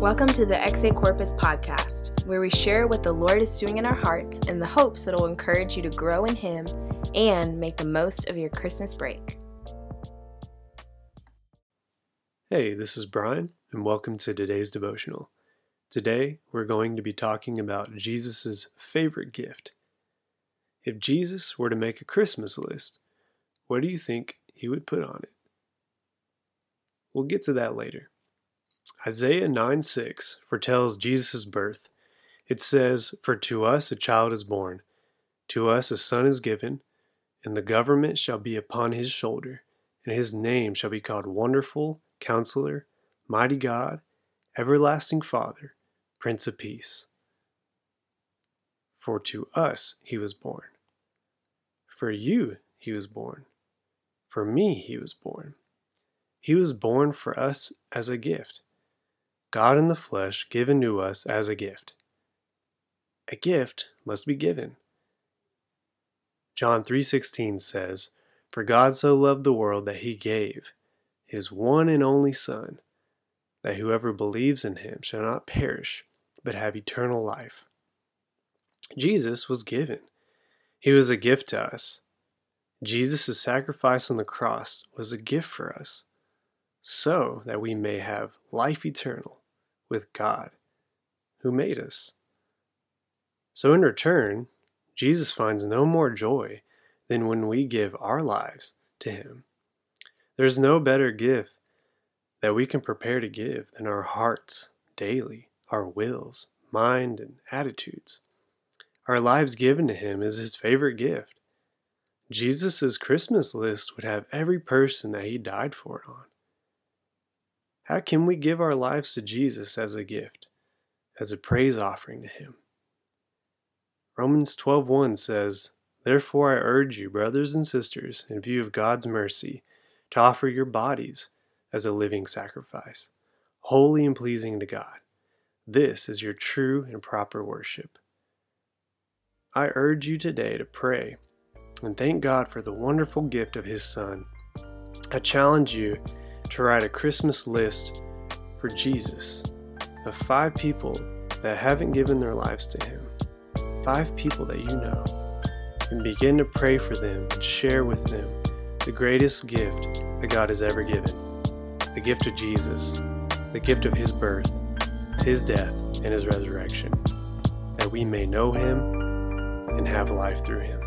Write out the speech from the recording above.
Welcome to the Exe Corpus podcast, where we share what the Lord is doing in our hearts in the hopes that it will encourage you to grow in Him and make the most of your Christmas break. Hey, this is Brian, and welcome to today's devotional. Today, we're going to be talking about Jesus' favorite gift. If Jesus were to make a Christmas list, what do you think he would put on it? We'll get to that later. Isaiah 9 6 foretells Jesus' birth. It says, For to us a child is born, to us a son is given, and the government shall be upon his shoulder, and his name shall be called Wonderful, Counselor, Mighty God, Everlasting Father, Prince of Peace. For to us he was born. For you he was born. For me he was born. He was born for us as a gift. God in the flesh given to us as a gift. A gift must be given. John 3:16 says, "For God so loved the world that he gave his one and only son, that whoever believes in him shall not perish, but have eternal life." Jesus was given. He was a gift to us. Jesus' sacrifice on the cross was a gift for us, so that we may have life eternal with God, who made us. So, in return, Jesus finds no more joy than when we give our lives to Him. There's no better gift that we can prepare to give than our hearts daily, our wills, mind, and attitudes. Our lives given to Him is His favorite gift. Jesus' Christmas list would have every person that He died for on. How can we give our lives to Jesus as a gift, as a praise offering to him? Romans 12:1 says, "Therefore I urge you, brothers and sisters, in view of God's mercy, to offer your bodies as a living sacrifice, holy and pleasing to God. This is your true and proper worship." I urge you today to pray and thank God for the wonderful gift of his son. I challenge you to write a Christmas list for Jesus of five people that haven't given their lives to Him, five people that you know, and begin to pray for them and share with them the greatest gift that God has ever given. The gift of Jesus, the gift of His birth, His death, and His resurrection, that we may know Him and have life through Him.